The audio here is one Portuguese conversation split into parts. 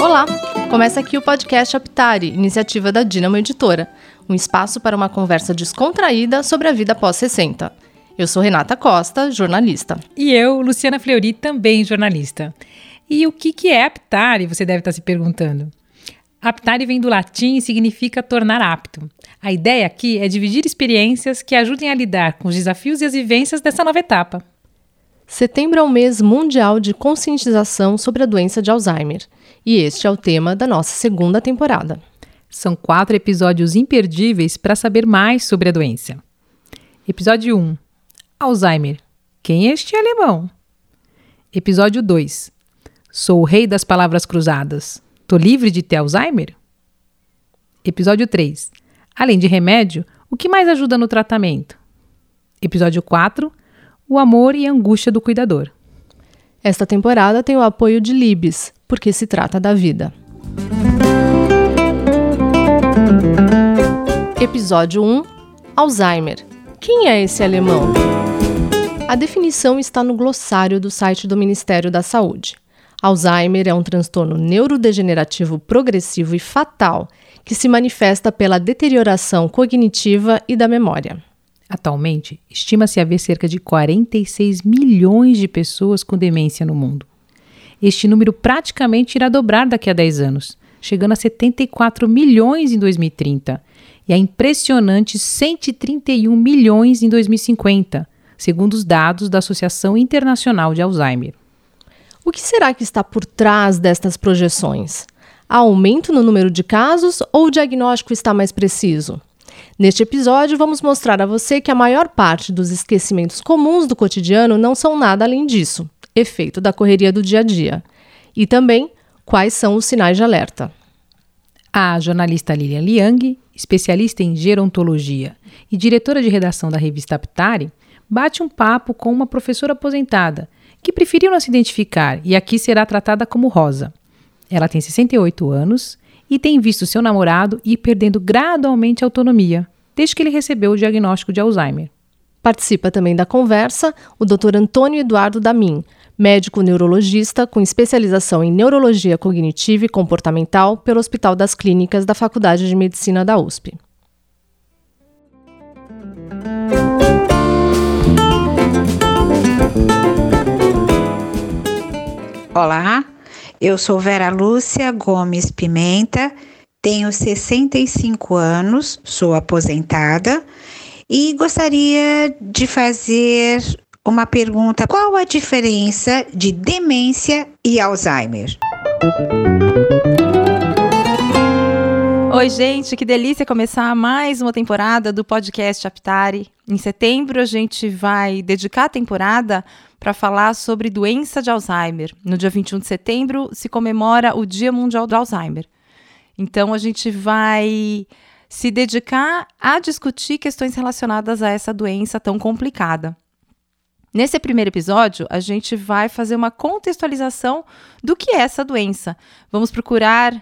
Olá! Começa aqui o podcast Aptari, iniciativa da Dinamo Editora, um espaço para uma conversa descontraída sobre a vida pós 60. Eu sou Renata Costa, jornalista. E eu, Luciana Fleury, também jornalista. E o que, que é aptare, você deve estar se perguntando. Aptare vem do latim e significa tornar apto. A ideia aqui é dividir experiências que ajudem a lidar com os desafios e as vivências dessa nova etapa. Setembro é o mês mundial de conscientização sobre a doença de Alzheimer, e este é o tema da nossa segunda temporada. São quatro episódios imperdíveis para saber mais sobre a doença. Episódio 1 Alzheimer. Quem é este alemão? Episódio 2. Sou o rei das palavras cruzadas. Tô livre de ter Alzheimer? Episódio 3. Além de remédio, o que mais ajuda no tratamento? Episódio 4. O amor e a angústia do cuidador. Esta temporada tem o apoio de Libes, porque se trata da vida. Episódio 1 Alzheimer. Quem é esse alemão? A definição está no glossário do site do Ministério da Saúde. Alzheimer é um transtorno neurodegenerativo progressivo e fatal que se manifesta pela deterioração cognitiva e da memória. Atualmente, estima-se haver cerca de 46 milhões de pessoas com demência no mundo. Este número praticamente irá dobrar daqui a 10 anos, chegando a 74 milhões em 2030 e a impressionantes 131 milhões em 2050, segundo os dados da Associação Internacional de Alzheimer. O que será que está por trás destas projeções? Há aumento no número de casos ou o diagnóstico está mais preciso? Neste episódio, vamos mostrar a você que a maior parte dos esquecimentos comuns do cotidiano não são nada além disso, efeito da correria do dia a dia. E também quais são os sinais de alerta. A jornalista Lilian Liang, especialista em gerontologia e diretora de redação da revista Aptari, bate um papo com uma professora aposentada que preferiu não se identificar e aqui será tratada como Rosa. Ela tem 68 anos e tem visto seu namorado ir perdendo gradualmente a autonomia desde que ele recebeu o diagnóstico de Alzheimer. Participa também da conversa o Dr. Antônio Eduardo Damin, médico neurologista com especialização em neurologia cognitiva e comportamental pelo Hospital das Clínicas da Faculdade de Medicina da USP. Olá, eu sou Vera Lúcia Gomes Pimenta, tenho 65 anos, sou aposentada e gostaria de fazer uma pergunta: qual a diferença de demência e Alzheimer? Oi, gente, que delícia começar mais uma temporada do podcast Aptari. Em setembro, a gente vai dedicar a temporada para falar sobre doença de Alzheimer. No dia 21 de setembro se comemora o Dia Mundial do Alzheimer. Então a gente vai se dedicar a discutir questões relacionadas a essa doença tão complicada. Nesse primeiro episódio, a gente vai fazer uma contextualização do que é essa doença. Vamos procurar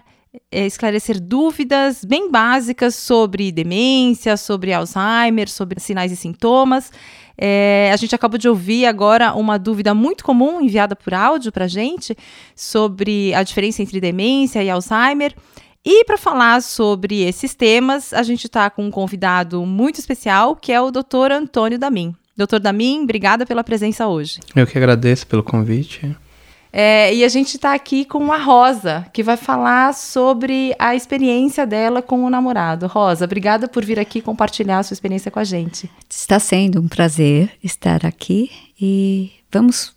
é, esclarecer dúvidas bem básicas sobre demência, sobre Alzheimer, sobre sinais e sintomas é, a gente acabou de ouvir agora uma dúvida muito comum enviada por áudio para gente sobre a diferença entre demência e Alzheimer. E para falar sobre esses temas, a gente está com um convidado muito especial, que é o Dr. Antônio Damin. Doutor Damin, obrigada pela presença hoje. Eu que agradeço pelo convite. É, e a gente está aqui com a Rosa, que vai falar sobre a experiência dela com o namorado. Rosa, obrigada por vir aqui compartilhar a sua experiência com a gente. Está sendo um prazer estar aqui e vamos,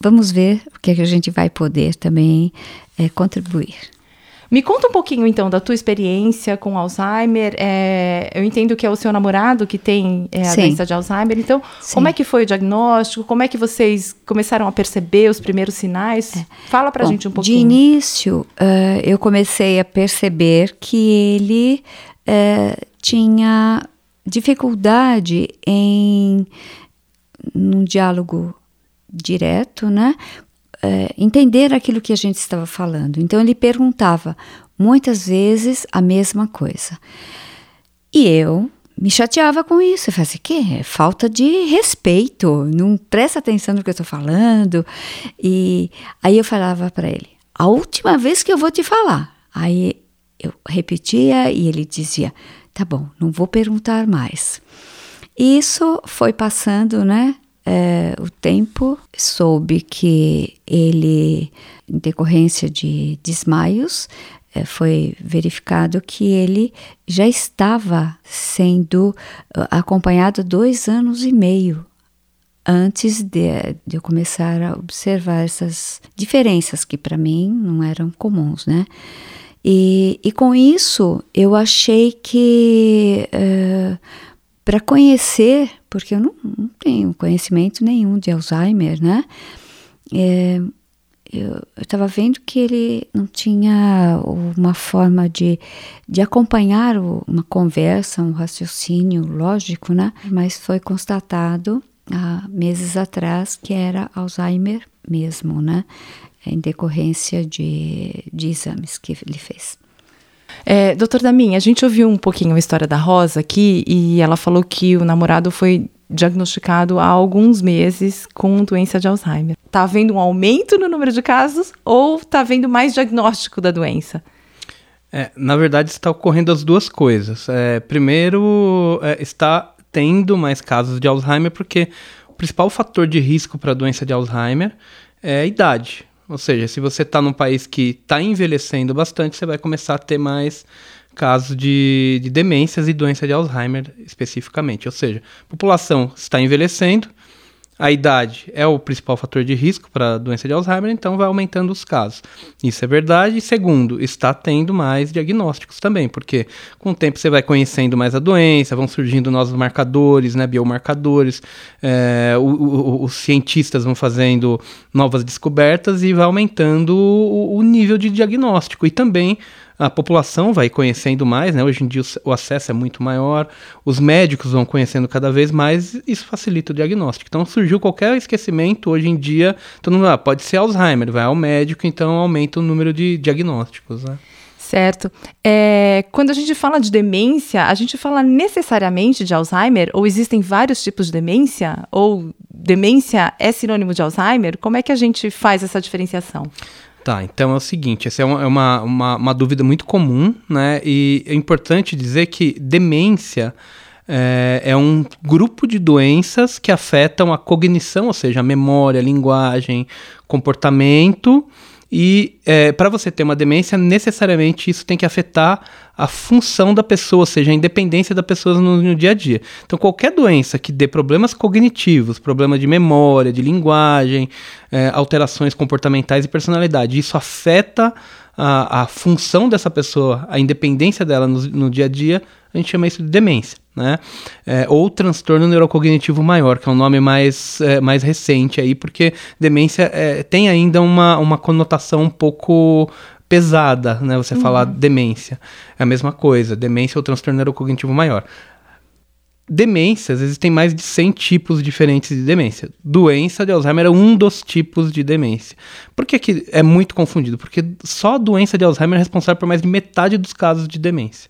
vamos ver o que, é a gente vai poder também é, contribuir. Me conta um pouquinho, então, da tua experiência com Alzheimer. É, eu entendo que é o seu namorado que tem é, a doença de Alzheimer. Então, Sim. como é que foi o diagnóstico? Como é que vocês começaram a perceber os primeiros sinais? É. Fala pra Bom, gente um pouquinho. De início, uh, eu comecei a perceber que ele uh, tinha dificuldade em num diálogo direto, né, é, entender aquilo que a gente estava falando. Então ele perguntava muitas vezes a mesma coisa. E eu me chateava com isso. Eu falei assim, que é falta de respeito, não presta atenção no que eu estou falando. E aí eu falava para ele, a última vez que eu vou te falar. Aí eu repetia e ele dizia, tá bom, não vou perguntar mais. Isso foi passando, né? É, o tempo, soube que ele, em decorrência de desmaios, é, foi verificado que ele já estava sendo uh, acompanhado dois anos e meio antes de, de eu começar a observar essas diferenças que para mim não eram comuns, né? E, e com isso eu achei que uh, para conhecer, porque eu não, não, tenho conhecimento nenhum de Alzheimer, né? É, eu estava vendo que ele não tinha uma forma de, de acompanhar uma conversa, um raciocínio lógico, né? Mas foi constatado há meses atrás que era Alzheimer mesmo, né? Em decorrência de, de exames que ele fez. É, doutor Damin, a gente ouviu um pouquinho a história da Rosa aqui e ela falou que o namorado foi diagnosticado há alguns meses com doença de Alzheimer. Está havendo um aumento no número de casos ou está havendo mais diagnóstico da doença? É, na verdade, está ocorrendo as duas coisas. É, primeiro, é, está tendo mais casos de Alzheimer porque o principal fator de risco para a doença de Alzheimer é a idade. Ou seja, se você está num país que está envelhecendo bastante, você vai começar a ter mais casos de, de demências e doença de Alzheimer especificamente. Ou seja, a população está envelhecendo, a idade é o principal fator de risco para a doença de Alzheimer, então vai aumentando os casos. Isso é verdade. E segundo, está tendo mais diagnósticos também, porque com o tempo você vai conhecendo mais a doença, vão surgindo novos marcadores, né, biomarcadores, é, o, o, os cientistas vão fazendo novas descobertas e vai aumentando o, o nível de diagnóstico. E também a população vai conhecendo mais, né? Hoje em dia o acesso é muito maior, os médicos vão conhecendo cada vez mais, isso facilita o diagnóstico. Então surgiu qualquer esquecimento, hoje em dia, todo mundo ah, pode ser Alzheimer, vai ao médico, então aumenta o número de diagnósticos, né? Certo. É, quando a gente fala de demência, a gente fala necessariamente de Alzheimer? Ou existem vários tipos de demência? Ou demência é sinônimo de Alzheimer? Como é que a gente faz essa diferenciação? Tá, então é o seguinte, essa é uma, é uma, uma, uma dúvida muito comum, né? E é importante dizer que demência é, é, um grupo de doenças que afetam a cognição, ou seja, a memória, a linguagem, comportamento e é, para você ter uma demência, necessariamente isso tem que afetar a função da pessoa, ou seja, a independência da pessoa no, no dia a dia. Então, qualquer doença que dê problemas cognitivos, problema de memória, de linguagem, é, alterações comportamentais e personalidade, isso afeta a, a função dessa pessoa, a independência dela no, no dia a dia, a gente chama isso de demência, né? É, ou transtorno neurocognitivo maior, que é um nome mais, é, mais recente aí, porque demência é, tem ainda uma, uma conotação um pouco pesada, né? Você uhum. falar demência. É a mesma coisa, demência ou transtorno neurocognitivo maior. Demências, existem mais de 100 tipos diferentes de demência. Doença de Alzheimer é um dos tipos de demência. Por que, que é muito confundido? Porque só a doença de Alzheimer é responsável por mais de metade dos casos de demência.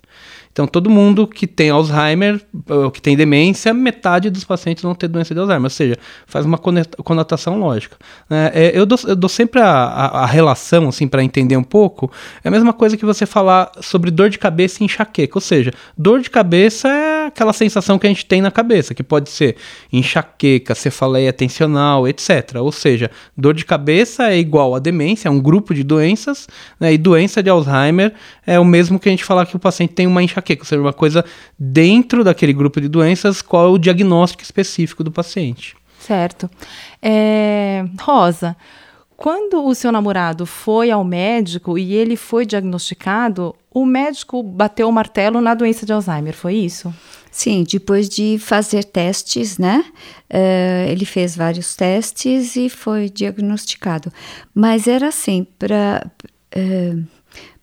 Então, todo mundo que tem Alzheimer, ou que tem demência, metade dos pacientes vão ter doença de Alzheimer. Ou seja, faz uma conotação lógica. É, é, eu, dou, eu, dou, sempre a, a, a relação, assim, para entender um pouco. É a mesma coisa que você falar sobre dor de cabeça e enxaqueca. Ou seja, dor de cabeça é aquela sensação que a gente tem na cabeça, que pode ser enxaqueca, cefaleia tensional, etc. Ou seja, dor de cabeça é igual a demência, é um grupo de doenças, né, e doença de Alzheimer é o mesmo que a gente falar que o paciente tem uma enxaqueca enxaqueca, ou seja, uma coisa dentro daquele grupo de doenças, qual é o diagnóstico específico do paciente. Certo. É, Rosa, quando o seu namorado foi ao médico e ele foi diagnosticado, o médico bateu o martelo na doença de Alzheimer, foi isso? Sim, depois de fazer testes, né? Uh, ele fez vários testes e foi diagnosticado. Mas era assim, para uh,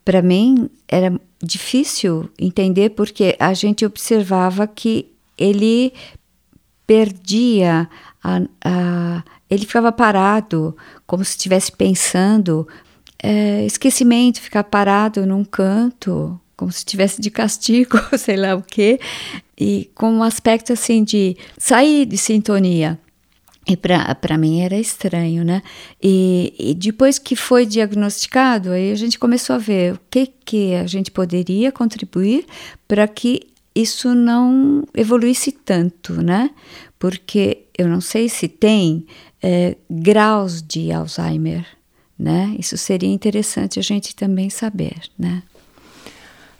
para mim era difícil entender porque a gente observava que ele perdia, a, a, ele ficava parado, como se estivesse pensando, é, esquecimento, ficar parado num canto, como se tivesse de castigo, sei lá o quê, e com um aspecto assim de sair de sintonia. E para mim era estranho, né? E, e, depois que foi diagnosticado, aí a gente começou a ver o que, que a gente poderia contribuir para que isso não evoluísse tanto, né? Porque eu não sei se tem é, graus de Alzheimer, né? Isso seria interessante a gente também saber, né?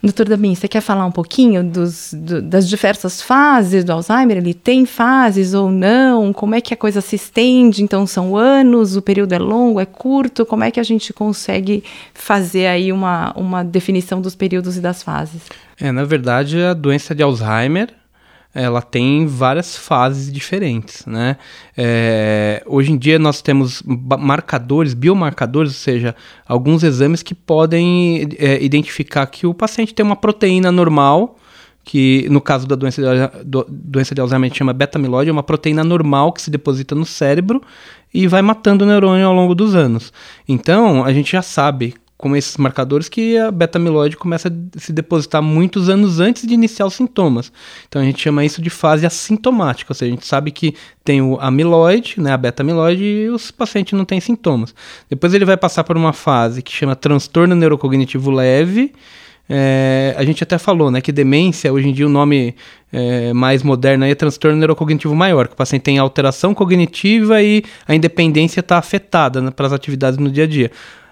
Doutor Dabin, você quer falar um pouquinho dos, do, das diversas fases do Alzheimer? Ele tem fases ou não? Como é que a coisa se estende? Então, são anos? O período é longo? É curto? Como é que a gente consegue fazer aí uma, uma definição dos períodos e das fases? É, na verdade, a doença de Alzheimer ela tem várias fases diferentes, né? É, hoje em dia nós temos marcadores, biomarcadores, ou seja, alguns exames que podem é, identificar que o paciente tem uma proteína normal, que no caso da doença de, do, doença de Alzheimer chama beta-amiloide, é uma proteína normal que se deposita no cérebro e vai matando o neurônio ao longo dos anos. Então, a gente já sabe com esses marcadores que a beta-amiloide começa a se depositar muitos anos antes de iniciar os sintomas. Então a gente chama isso de fase assintomática, ou seja, a gente sabe que tem o amiloide, né, a beta-amiloide, e os pacientes não têm sintomas. Depois ele vai passar por uma fase que chama transtorno neurocognitivo leve, é, a gente até falou, né, que demência, hoje em dia o nome é, mais moderno é transtorno neurocognitivo maior, que o paciente tem alteração cognitiva e a independência está afetada né, para as atividades no dia a dia.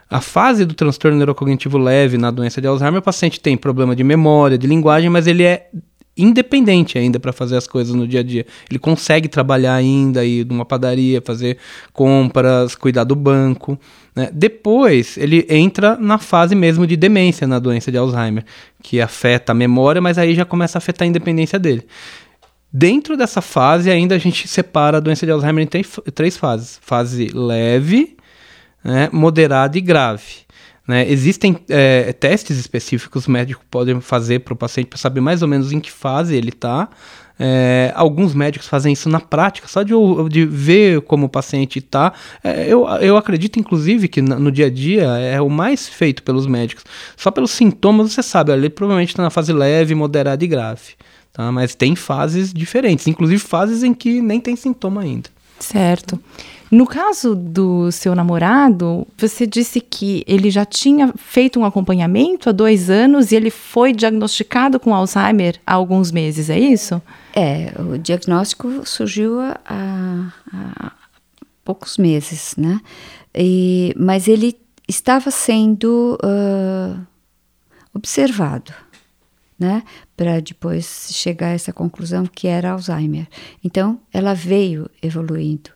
A fase do transtorno neurocognitivo leve na doença de Alzheimer, o paciente tem problema de memória, de linguagem, mas ele é independente ainda para fazer as coisas no dia a dia. Ele consegue trabalhar ainda, ir numa padaria, fazer compras, cuidar do banco. Né? Depois, ele entra na fase mesmo de demência na doença de Alzheimer, que afeta a memória, mas aí já começa a afetar a independência dele. Dentro dessa fase, ainda a gente separa a doença de Alzheimer em três fases: fase leve, né, moderada e grave. Né? Existem é, testes específicos que médicos podem fazer para o paciente para saber mais ou menos em que fase ele está. É, alguns médicos fazem isso na prática, só de, de ver como o paciente está. É, eu, eu acredito, inclusive, que no dia a dia é o mais feito pelos médicos. Só pelos sintomas você sabe, ele provavelmente está na fase leve, moderada e grave. Tá? Mas tem fases diferentes, inclusive fases em que nem tem sintoma ainda. Certo. No caso do seu namorado, você disse que ele já tinha feito um acompanhamento há dois anos e ele foi diagnosticado com Alzheimer há alguns meses, é isso? É, o diagnóstico surgiu há, há poucos meses, né? E, mas ele estava sendo uh, observado, né? Para depois chegar a essa conclusão que era Alzheimer. Então, ela veio evoluindo.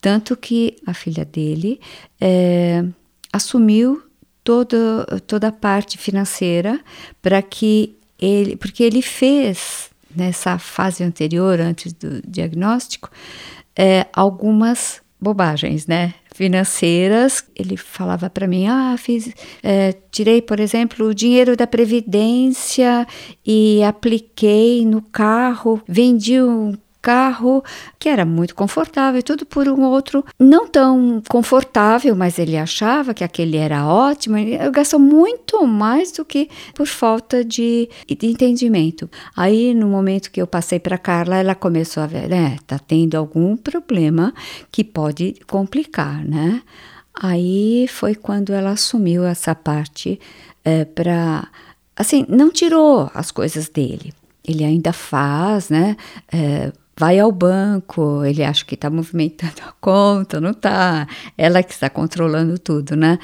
Tanto que a filha dele é, assumiu toda, toda a parte financeira para que ele. Porque ele fez nessa fase anterior, antes do diagnóstico, é, algumas bobagens, né? Financeiras. Ele falava para mim: ah, fiz, é, tirei, por exemplo, o dinheiro da previdência e apliquei no carro, vendi um carro que era muito confortável, tudo por um outro não tão confortável, mas ele achava que aquele era ótimo. Ele gastou muito mais do que por falta de, de entendimento. Aí, no momento que eu passei para Carla, ela começou a ver, né, tá tendo algum problema que pode complicar, né? Aí foi quando ela assumiu essa parte é, para assim, não tirou as coisas dele. Ele ainda faz, né? É, vai ao banco, ele acha que está movimentando a conta, não está. Ela que está controlando tudo, né?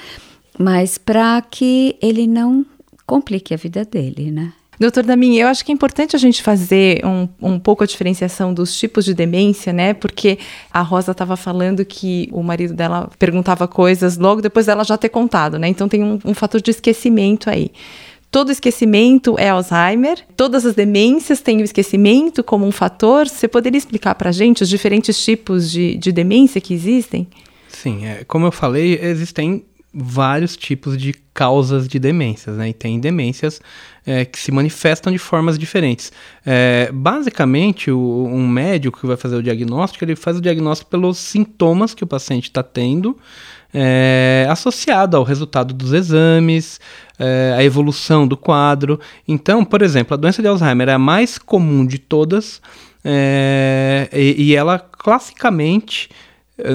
Mas para que ele não complique a vida dele, né? Doutor Damin, eu acho que é importante a gente fazer um, um pouco a diferenciação dos tipos de demência, né? Porque a Rosa estava falando que o marido dela perguntava coisas logo depois dela já ter contado, né? Então tem um, um fator de esquecimento aí. Todo esquecimento é Alzheimer, todas as demências têm o esquecimento como um fator. Você poderia explicar para a gente os diferentes tipos de, de demência que existem? Sim, é, como eu falei, existem vários tipos de causas de demências, né? E tem demências é, que se manifestam de formas diferentes. É, basicamente, o, um médico que vai fazer o diagnóstico, ele faz o diagnóstico pelos sintomas que o paciente está tendo, é, associado ao resultado dos exames, é, a evolução do quadro. Então, por exemplo, a doença de Alzheimer é a mais comum de todas é, e, e ela classicamente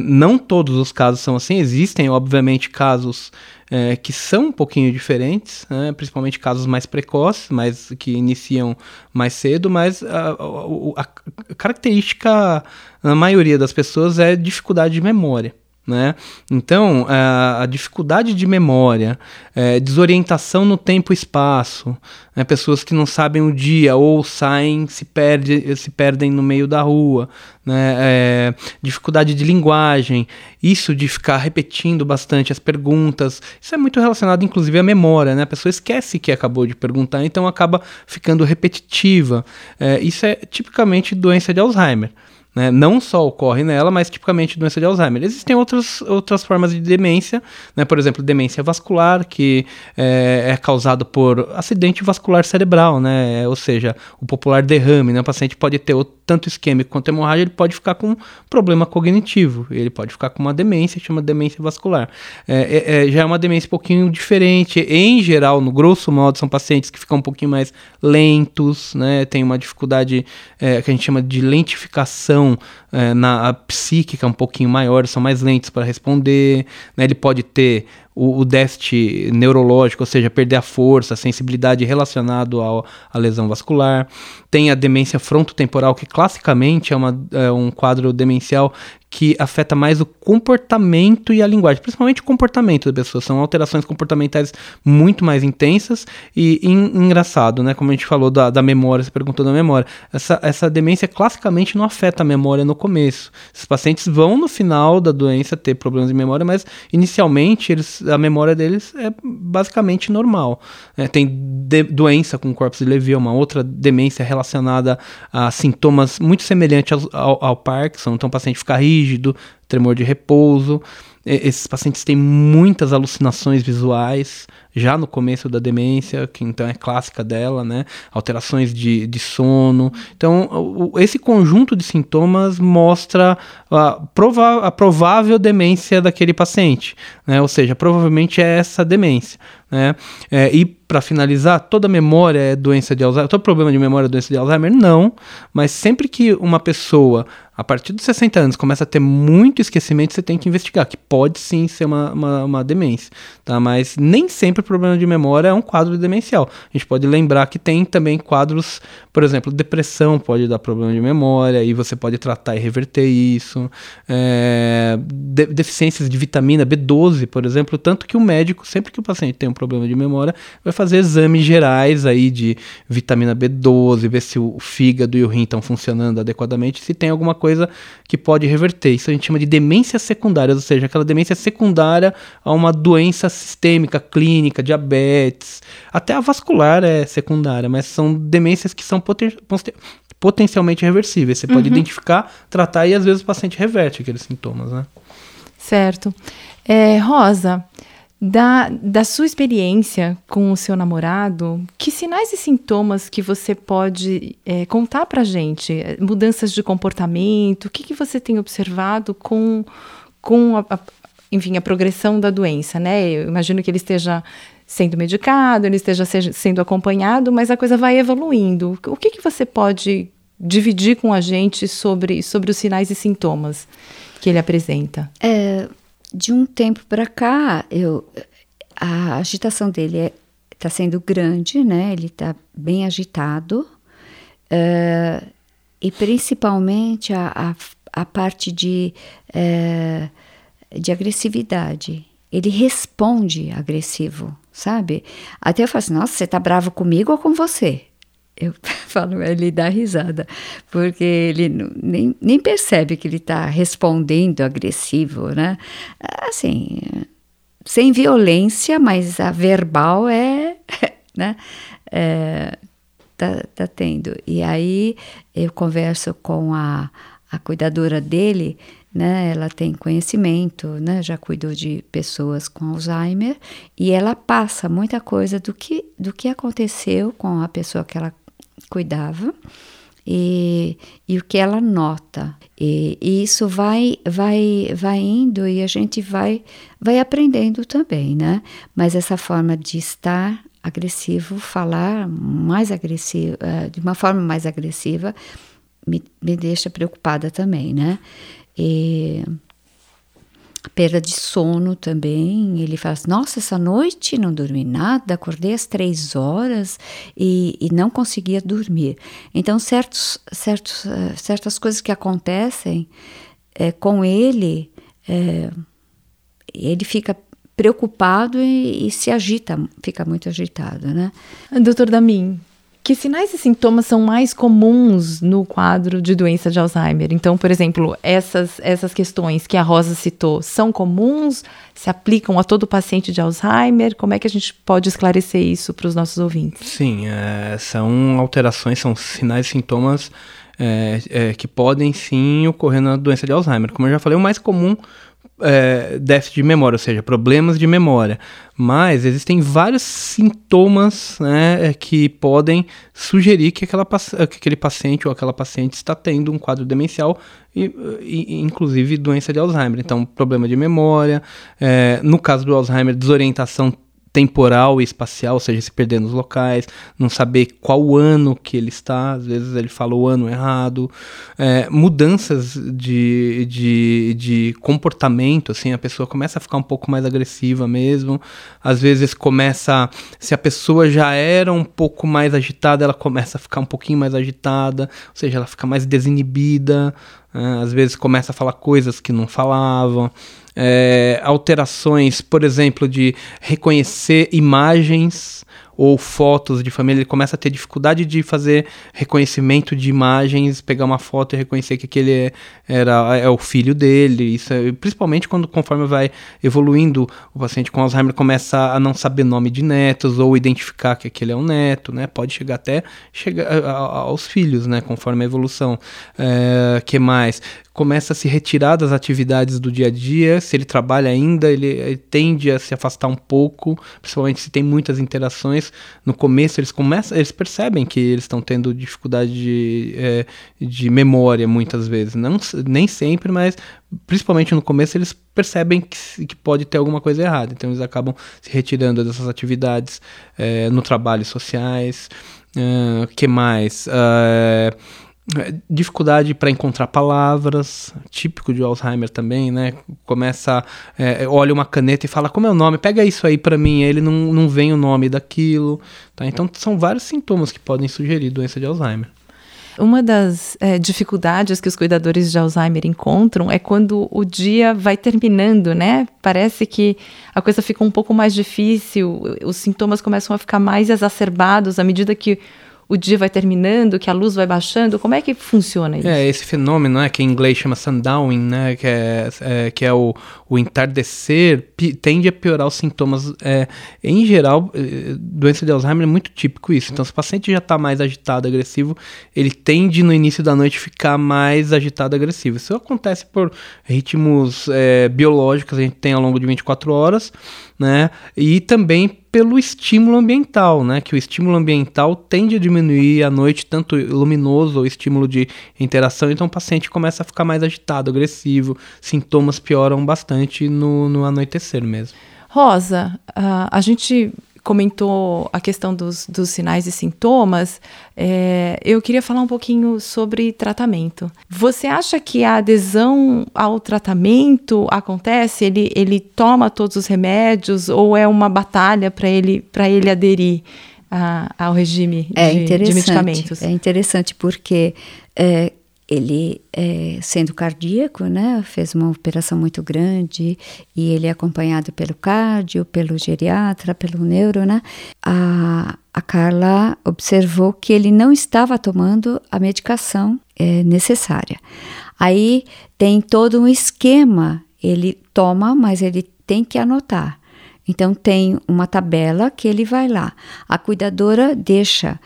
não todos os casos são assim, existem, obviamente, casos é, que são um pouquinho diferentes, né? principalmente casos mais precoces, mas que iniciam mais cedo, mas a, a, a característica na maioria das pessoas é dificuldade de memória. Né? Então, a, dificuldade de memória, é, desorientação no tempo e espaço, né? pessoas que não sabem o dia ou saem, se, perde, se perdem no meio da rua, né? É, dificuldade de linguagem, isso de ficar repetindo bastante as perguntas, isso é muito relacionado inclusive à memória, né? a pessoa esquece que acabou de perguntar, então acaba ficando repetitiva. É, isso é tipicamente doença de Alzheimer. Né? Não só ocorre nela, mas tipicamente doença de Alzheimer. Existem outras, outras formas de demência, né? por exemplo, demência vascular, que é, é causada por acidente vascular cerebral, né? ou seja, o popular derrame. Né? O paciente pode ter tanto isquêmico quanto hemorragia, ele pode ficar com problema cognitivo, ele pode ficar com uma demência, chama demência vascular. É, é, é, já é uma demência um pouquinho diferente. Em geral, no grosso modo, são pacientes que ficam um pouquinho mais lentos, né? tem uma dificuldade é, que a gente chama de lentificação é, na psíquica um pouquinho maior, são mais lentos para responder. Né? Ele pode ter o, o, déficit neurológico, ou seja, perder a força, a sensibilidade relacionado ao, à lesão vascular. Tem a demência frontotemporal, que classicamente é, uma, é um quadro demencial que afeta mais o comportamento e a linguagem, principalmente o comportamento da pessoa. São alterações comportamentais muito mais intensas e engraçado, né? Como a gente falou da, da memória, você perguntou da memória. Essa, essa demência classicamente não afeta a memória no começo. Esses pacientes vão no final da doença ter problemas de memória, mas inicialmente eles, a memória deles é basicamente normal. É, tem de, doença com corpos de Levy, uma outra demência relacionada a sintomas muito semelhantes ao, ao, ao Parkinson, então o paciente fica rígido rígido, tremor de repouso. Esses pacientes têm muitas alucinações visuais já no começo da demência, que então é clássica dela, né? Alterações de, de sono. Então, esse conjunto de sintomas mostra a, prova a provável demência daquele paciente, né? Ou seja, provavelmente é essa demência. Né? É, e para finalizar, toda memória é doença de Alzheimer, todo problema de memória é doença de Alzheimer? Não, mas sempre que uma pessoa, a partir dos 60 anos, começa a ter muito esquecimento, você tem que investigar, que pode sim ser uma, uma, uma demência, tá? Mas nem sempre problema de memória é um quadro demencial. A gente pode lembrar que tem também quadros, por exemplo, depressão pode dar problema de memória, e você pode tratar e reverter isso. É, de, deficiências de vitamina B12, por exemplo, tanto que o médico, sempre que o paciente tem um problema de memória, vai fazer exames gerais aí de vitamina B12, ver se o fígado e o rim estão funcionando adequadamente, se tem alguma coisa que pode reverter. Isso a gente chama de demência secundária, ou seja, aquela demência secundária a uma doença sistêmica, clínica, diabetes, até a vascular é secundária, mas são demências que são poten potencialmente reversíveis. Você pode uhum. identificar, tratar e às vezes o paciente reverte aqueles sintomas, né? Certo. É, Rosa, da, da sua experiência com o seu namorado, que sinais e sintomas que você pode é, contar para gente? Mudanças de comportamento, o que, que você tem observado com, com a, a, enfim, a progressão da doença, né? Eu imagino que ele esteja sendo medicado, ele esteja seja, sendo acompanhado, mas a coisa vai evoluindo. O que, que você pode dividir com a gente sobre, sobre os sinais e sintomas que ele apresenta? É, de um tempo para cá, eu, a agitação dele está é, sendo grande, né? Ele está bem agitado. Uh, e principalmente a, a, a parte de, uh, de agressividade. Ele responde agressivo, sabe? Até eu falo assim, nossa, você tá bravo comigo ou com você? Eu falo, ele dá risada, porque ele nem, nem percebe que ele está respondendo agressivo, né? Assim, sem violência, mas a verbal é, né? É, tá, tá tendo. E aí eu converso com a, a cuidadora dele né? Ela tem conhecimento, né? Já cuidou de pessoas com Alzheimer e ela passa muita coisa do que do que aconteceu com a pessoa que ela cuidava e, e o que ela nota. E, e, isso vai, vai, vai indo e a gente vai, vai aprendendo também, né? Mas essa forma de estar agressivo, falar mais agressivo, uh, de uma forma mais agressiva, me, me deixa preocupada também, né? E perda de sono também. Ele fala assim, nossa, essa noite não dormi nada, acordei às três horas e, e não conseguia dormir. Então, certos, certos, uh, certas coisas que acontecem é, com ele, é, ele fica preocupado e, e, se agita, fica muito agitado, né? Doutor Damin, que sinais e sintomas são mais comuns no quadro de doença de Alzheimer? Então, por exemplo, essas, essas questões que a Rosa citou são comuns? Se aplicam a todo paciente de Alzheimer? Como é que a gente pode esclarecer isso para os nossos ouvintes? Sim, é, são alterações, são sinais e sintomas é, é, que podem sim ocorrer na doença de Alzheimer. Como eu já falei, o mais comum é, déficit de memória, ou seja, problemas de memória. Mas existem vários sintomas né, é, que podem sugerir que, aquela, que aquele paciente ou aquela paciente está tendo um quadro demencial, e, e inclusive doença de Alzheimer. Então, problema de memória, é, no caso do Alzheimer, desorientação temporal e espacial, ou seja, se perder nos locais, não saber qual ano que ele está, às vezes ele fala o ano errado, é, mudanças de, de, de comportamento, assim, a pessoa começa a ficar um pouco mais agressiva mesmo, às vezes começa, se a pessoa já era um pouco mais agitada, ela começa a ficar um pouquinho mais agitada, ou seja, ela fica mais desinibida, é, às vezes começa a falar coisas que não falava, é, alterações, por exemplo, de reconhecer imagens ou fotos de família, ele começa a ter dificuldade de fazer reconhecimento de imagens, pegar uma foto e reconhecer que aquele é, era, é o filho dele. Isso é, principalmente quando conforme vai evoluindo, o paciente com Alzheimer começa a não saber nome de netos ou identificar que aquele é um neto, né? Pode chegar até chegar aos filhos, né? Conforme a evolução. É, que mais? começa a se retirar das atividades do dia a dia. Se ele trabalha ainda, ele, ele, tende a se afastar um pouco, principalmente se tem muitas interações. No começo, eles começam, eles percebem que eles estão tendo dificuldade de, é, de memória muitas vezes. Não, nem sempre, mas principalmente no começo, eles percebem que, que pode ter alguma coisa errada. Então, eles acabam se retirando dessas atividades é, no trabalho sociais. Uh, que mais? É, dificuldade para encontrar palavras, típico de Alzheimer também, né? Começa, é, olha uma caneta e fala como é o nome, pega isso aí para mim, ele não, não vem o nome daquilo, tá? Então são vários sintomas que podem sugerir doença de Alzheimer. Uma das é, dificuldades que os cuidadores de Alzheimer encontram é quando o dia vai terminando, né? Parece que a coisa fica um pouco mais difícil, os sintomas começam a ficar mais exacerbados à medida que o dia vai terminando, que a luz vai baixando? Como é que funciona isso? É, esse fenômeno, né, que em inglês chama sundowning, né, que é, é que é o, o entardecer, tende a piorar os sintomas. É, em geral, eh, doença de Alzheimer é muito típico isso. Então, se o paciente já está mais agitado, agressivo, ele tende no início da noite ficar mais agitado, agressivo. Isso acontece por ritmos é, biológicos que a gente tem ao longo de 24 horas, né, e também pelo estímulo ambiental, né? Que o estímulo ambiental tende a diminuir à noite, tanto luminoso ou estímulo de interação, então o paciente começa a ficar mais agitado, agressivo, sintomas pioram bastante no, no anoitecer mesmo. Rosa, uh, a gente comentou a questão dos, dos sinais e sintomas, é, eu queria falar um pouquinho sobre tratamento. Você acha que a adesão ao tratamento acontece? Ele, ele toma todos os remédios ou é uma batalha para ele, ele aderir a, ao regime é de, de medicamentos? É interessante porque é, ele é centro cardíaco, né? Fez uma operação muito grande e ele é acompanhado pelo cardio, pelo geriatra, pelo neuro, né? A, a Carla observou que ele não estava tomando a medicação é, necessária. Aí tem todo um esquema. Ele toma, mas ele tem que anotar. Então tem uma tabela que ele vai lá. A cuidadora deixa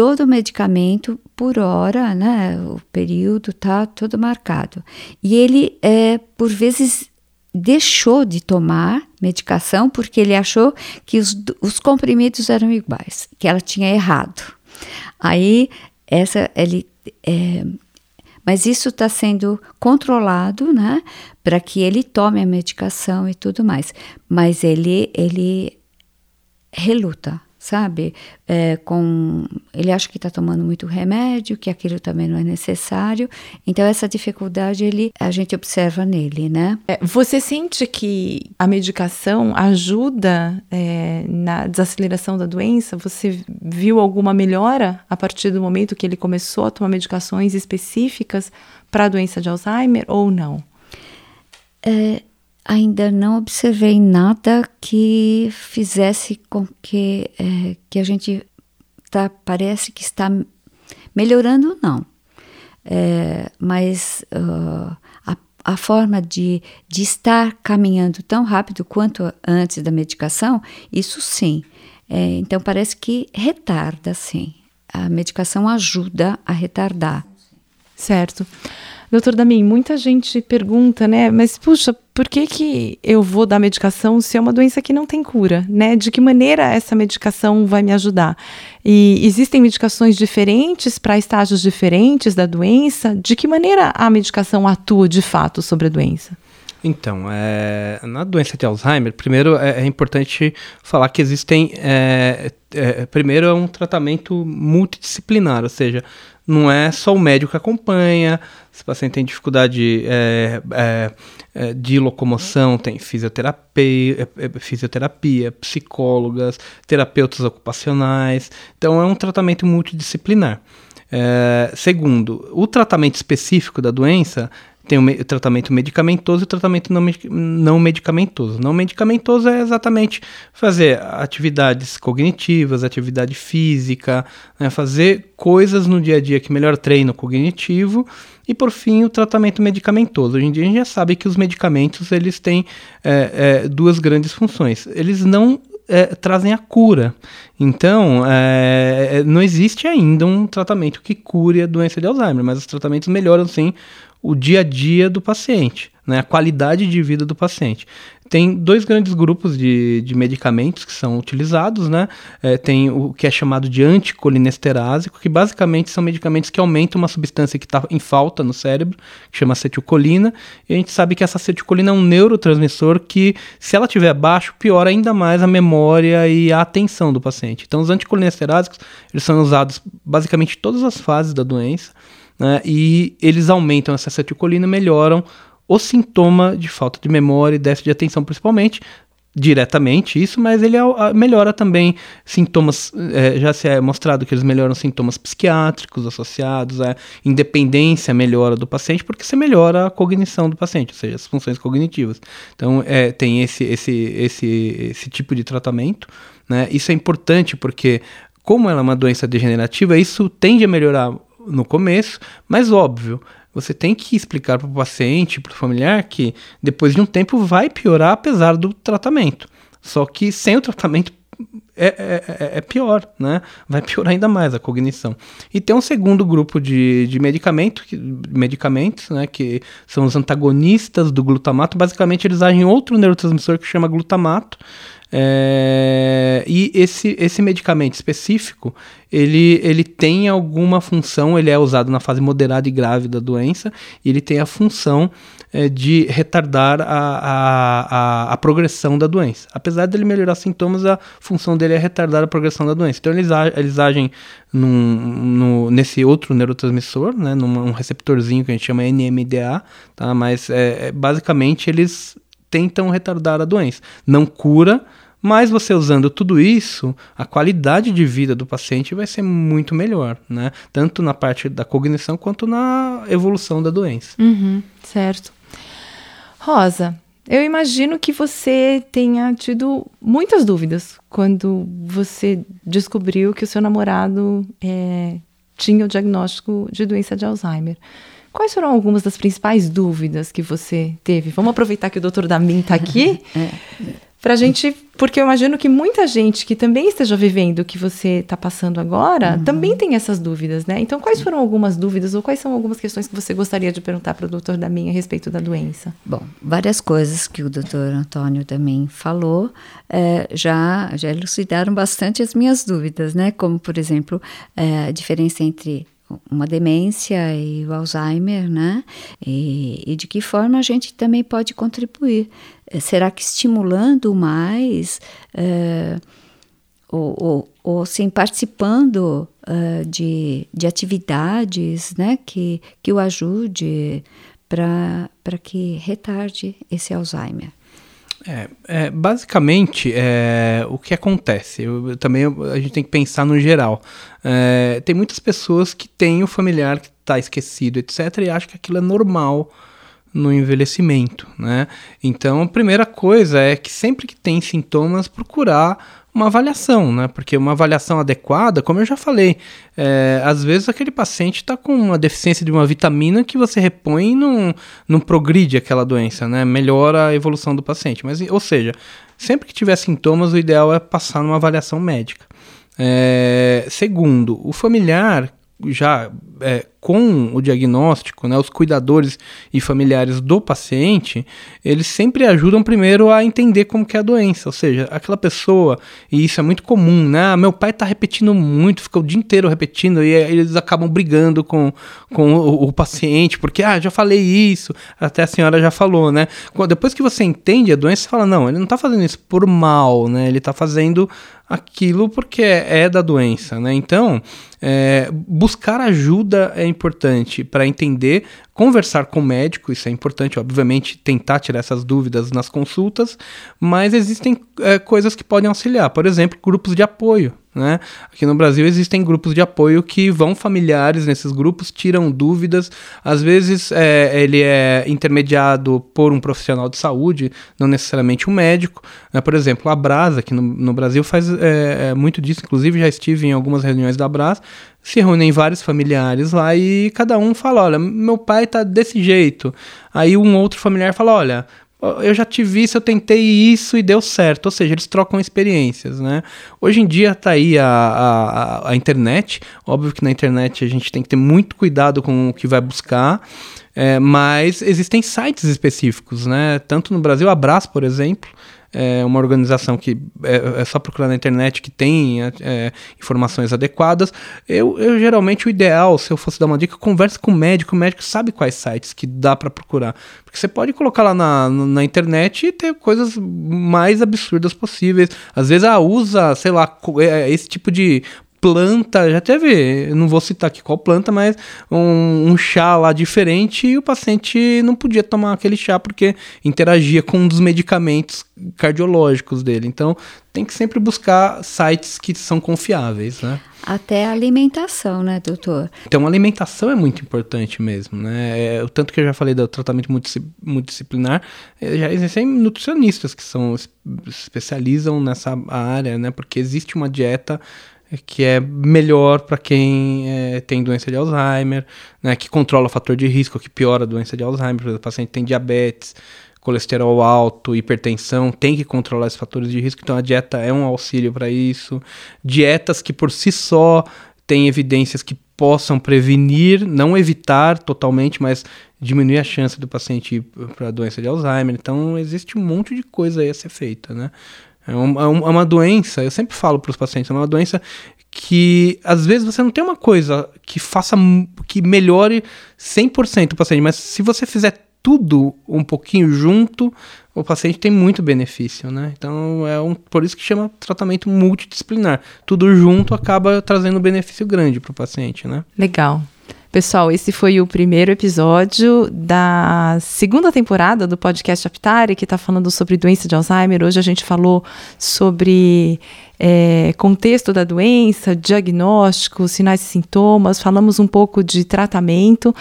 todo o medicamento por hora, né? O período tá todo marcado. E ele, é, por vezes, deixou de tomar medicação porque ele achou que os, os comprimidos eram iguais, que ela tinha errado. Aí, essa, ele. É, mas isso está sendo controlado, né? Para que ele tome a medicação e tudo mais. Mas ele, ele reluta sabe? É, com ele acha que está tomando muito remédio, que aquilo também não é necessário. Então essa dificuldade ele a gente observa nele, né? É, você sente que a medicação ajuda é, na desaceleração da doença? Você viu alguma melhora a partir do momento que ele começou a tomar medicações específicas para a doença de Alzheimer ou não? É, ainda não observei nada que fizesse com que, é, que a gente tá, parece que está melhorando, não. É, mas uh, a, a forma de, de estar caminhando tão rápido quanto antes da medicação, isso sim. É, então parece que retarda, sim. A medicação ajuda a retardar. Certo. Doutor Damin, muita gente pergunta, né? Mas puxa, por que, que eu vou dar medicação se é uma doença que não tem cura, né? De que maneira essa medicação vai me ajudar? E existem medicações diferentes para estágios diferentes da doença? De que maneira a medicação atua de fato sobre a doença? Então, é, na doença de Alzheimer, primeiro é, é importante falar que existem. É, primeiro, é um tratamento multidisciplinar, ou seja, não é só o médico que acompanha, se o paciente tem dificuldade é, é, é de locomoção, tem fisioterapia, é, é, fisioterapia, psicólogas, terapeutas ocupacionais. Então é um tratamento multidisciplinar. É, segundo, o tratamento específico da doença tem o, me o tratamento medicamentoso e o tratamento não, não medicamentoso. Não medicamentoso é exatamente fazer atividades cognitivas, atividade física, né, fazer coisas no dia a dia que melhor treino cognitivo e por fim o tratamento medicamentoso. Hoje em dia a gente já sabe que os medicamentos eles têm é, é, duas grandes funções. Eles não é, trazem a cura. Então, é, não existe ainda um tratamento que cure a doença de Alzheimer, mas os tratamentos melhoram sim o dia a dia do paciente, né, a qualidade de vida do paciente. Tem dois grandes grupos de, de medicamentos que são utilizados, né? É, tem o que é chamado de anticolinesterásico, que basicamente são medicamentos que aumentam uma substância que está em falta no cérebro, que chama acetilcolina, e a gente sabe que essa acetilcolina é um neurotransmissor que, se ela estiver baixo, piora ainda mais a memória e a atenção do paciente. Então, os anticolinesterásicos, eles são usados basicamente em todas as fases da doença, né, e eles aumentam essa acetilcolina, melhoram o sintoma de falta de memória e déficit de atenção, principalmente, diretamente isso, mas ele melhora também sintomas, é, já se é mostrado que eles melhoram sintomas psiquiátricos associados à independência melhora do paciente, porque você melhora a cognição do paciente, ou seja, as funções cognitivas. Então, é, tem esse, esse, esse, esse tipo de tratamento, né? Isso é importante porque, como ela é uma doença degenerativa, isso tende a melhorar no começo, mas óbvio, você tem que explicar para o paciente, para o familiar, que depois de um tempo vai piorar apesar do tratamento. Só que sem o tratamento é, é, é, é, pior, né? Vai piorar ainda mais a cognição. E tem um segundo grupo de, de medicamento, que, medicamentos, né? Que são os antagonistas do glutamato. Basicamente, eles agem em outro neurotransmissor que chama glutamato. É, e esse, esse medicamento específico, ele, ele tem alguma função, ele é usado na fase moderada e grave da doença, e ele tem a função é, de retardar a, a, a, a, progressão da doença. Apesar dele melhorar sintomas, a função dele é retardar a progressão da doença. Então eles, eles agem num, no, nesse outro neurotransmissor, né, num receptorzinho que a gente chama NMDA, tá? mas é, é basicamente eles tentam retardar a doença. Não cura, mas você usando tudo isso, a qualidade de vida do paciente vai ser muito melhor, né? Tanto na parte da cognição quanto na evolução da doença. Uhum, certo. Rosa, eu imagino que você tenha tido muitas dúvidas quando você descobriu que o seu namorado é, tinha o diagnóstico de doença de Alzheimer. Quais foram algumas das principais dúvidas que você teve? Vamos aproveitar que o doutor Damin está aqui. é. Pra gente, porque eu imagino que muita gente que também esteja vivendo o que você está passando agora, uhum. também tem essas dúvidas, né? Então, quais foram algumas dúvidas ou quais são algumas questões que você gostaria de perguntar para o doutor Damin a respeito da doença? Bom, várias coisas que o doutor Antônio também falou é, já, já elucidaram bastante as minhas dúvidas, né? Como, por exemplo, é, a diferença entre uma demência e o Alzheimer, né? E, e, de que forma a gente também pode contribuir? Eh, será que estimulando mais, é, ou, ou, ou sim participando uh, de, de atividades, né? Que, que o ajude para que retarde esse Alzheimer? É, é, basicamente, é, o que acontece? Eu, também a gente tem que pensar no geral. É, tem muitas pessoas que têm o familiar que está esquecido, etc., e acham que aquilo é normal no envelhecimento, né? Então, a primeira coisa é que sempre que tem sintomas, procurar uma avaliação, né? Porque uma avaliação adequada, como eu já falei, é, às vezes aquele paciente está com uma deficiência de uma vitamina que você repõe e não, não progride aquela doença, né? Melhora a evolução do paciente. Mas, ou seja, sempre que tiver sintomas, o ideal é passar numa avaliação médica. É, segundo, o familiar já é, com o diagnóstico, né, os cuidadores e familiares do paciente, eles sempre ajudam primeiro a entender como que é a doença, ou seja, aquela pessoa, e isso é muito comum, né, ah, meu pai está repetindo muito, fica o dia inteiro repetindo, e eles acabam brigando com, com o, o, paciente, porque, ah, já falei isso, até a senhora já falou, né, depois que você entende a doença, você fala, não, ele não está fazendo isso por mal, né, ele está fazendo aquilo porque é, da doença, né, então, é, buscar ajuda é importante para entender, conversar com o médico, isso é importante, obviamente, tentar tirar essas dúvidas nas consultas, mas existem é, coisas que podem auxiliar, por exemplo, grupos de apoio. Né? Aqui no Brasil existem grupos de apoio que vão familiares nesses grupos, tiram dúvidas. Às vezes é, ele é intermediado por um profissional de saúde, não necessariamente um médico. Né? Por exemplo, a Brasa, que no, no Brasil faz é, é, muito disso, inclusive já estive em algumas reuniões da Brasa, se reúnem vários familiares lá e cada um fala: olha, meu pai tá desse jeito. Aí um outro familiar fala: olha, eu já tive isso, eu tentei isso e deu certo. Ou seja, eles trocam experiências, né? Hoje em dia tá aí a, a, a internet. Óbvio que na internet a gente tem que ter muito cuidado com o que vai buscar. É, mas existem sites específicos, né? Tanto no Brasil, Abraço, por exemplo, é uma organização que é, é só procurar na internet que tem é, é, informações adequadas. Eu, eu, geralmente o ideal, se eu fosse dar uma dica, converse com o médico. O médico sabe quais sites que dá para procurar. Porque você pode colocar lá na, na internet e ter coisas mais absurdas possíveis. Às vezes, ah, usa, sei lá, é, esse tipo de planta, já teve, não vou citar aqui qual planta, mas um, um, chá lá diferente e o paciente não podia tomar aquele chá porque interagia com um dos medicamentos cardiológicos dele. Então tem que sempre buscar sites que são confiáveis, né? Até a alimentação, né, doutor? Então, a alimentação é muito importante mesmo, né? É, o tanto que eu já falei do tratamento multidisciplinar, é, já existem nutricionistas que são especializam nessa área, né? Porque existe uma dieta que é melhor para quem é, tem doença de Alzheimer, né, que controla o fator de risco, que piora a doença de Alzheimer, por exemplo, o paciente tem diabetes, colesterol alto, hipertensão, tem que controlar esses fatores de risco, então a dieta é um auxílio para isso. Dietas que por si só têm evidências que possam prevenir, não evitar totalmente, mas diminuir a chance do paciente ir para a doença de Alzheimer. Então existe um monte de coisa aí a ser feita, né? É, é, um, é uma doença, eu sempre falo para os pacientes, é uma doença que às vezes você não tem uma coisa que faça que melhore 100% o paciente, mas se você fizer tudo um pouquinho junto, o paciente tem muito benefício, né? Então é um, por isso que chama tratamento multidisciplinar. Tudo junto acaba trazendo benefício grande para o paciente, né? Legal. Pessoal, esse foi o primeiro episódio da segunda temporada do podcast Aptari, que está falando sobre doença de Alzheimer. Hoje a gente falou sobre é, contexto da doença, diagnóstico, sinais e sintomas, falamos um pouco de tratamento.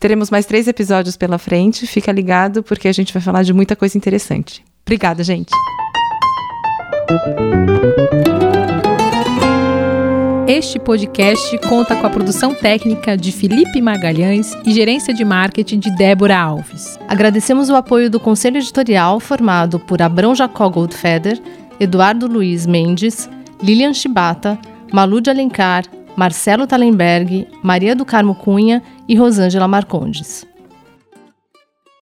Teremos mais três episódios pela frente. Fica ligado, porque a gente vai falar de muita coisa interessante. Obrigada, gente. Este podcast conta com a produção técnica de Felipe Magalhães e gerência de marketing de Débora Alves. Agradecemos o apoio do conselho editorial formado por Abrão Jacó Goldfeder, Eduardo Luiz Mendes, Lilian Chibata, Malu de Alencar, Marcelo Talenberg, Maria do Carmo Cunha e Rosângela Marcondes.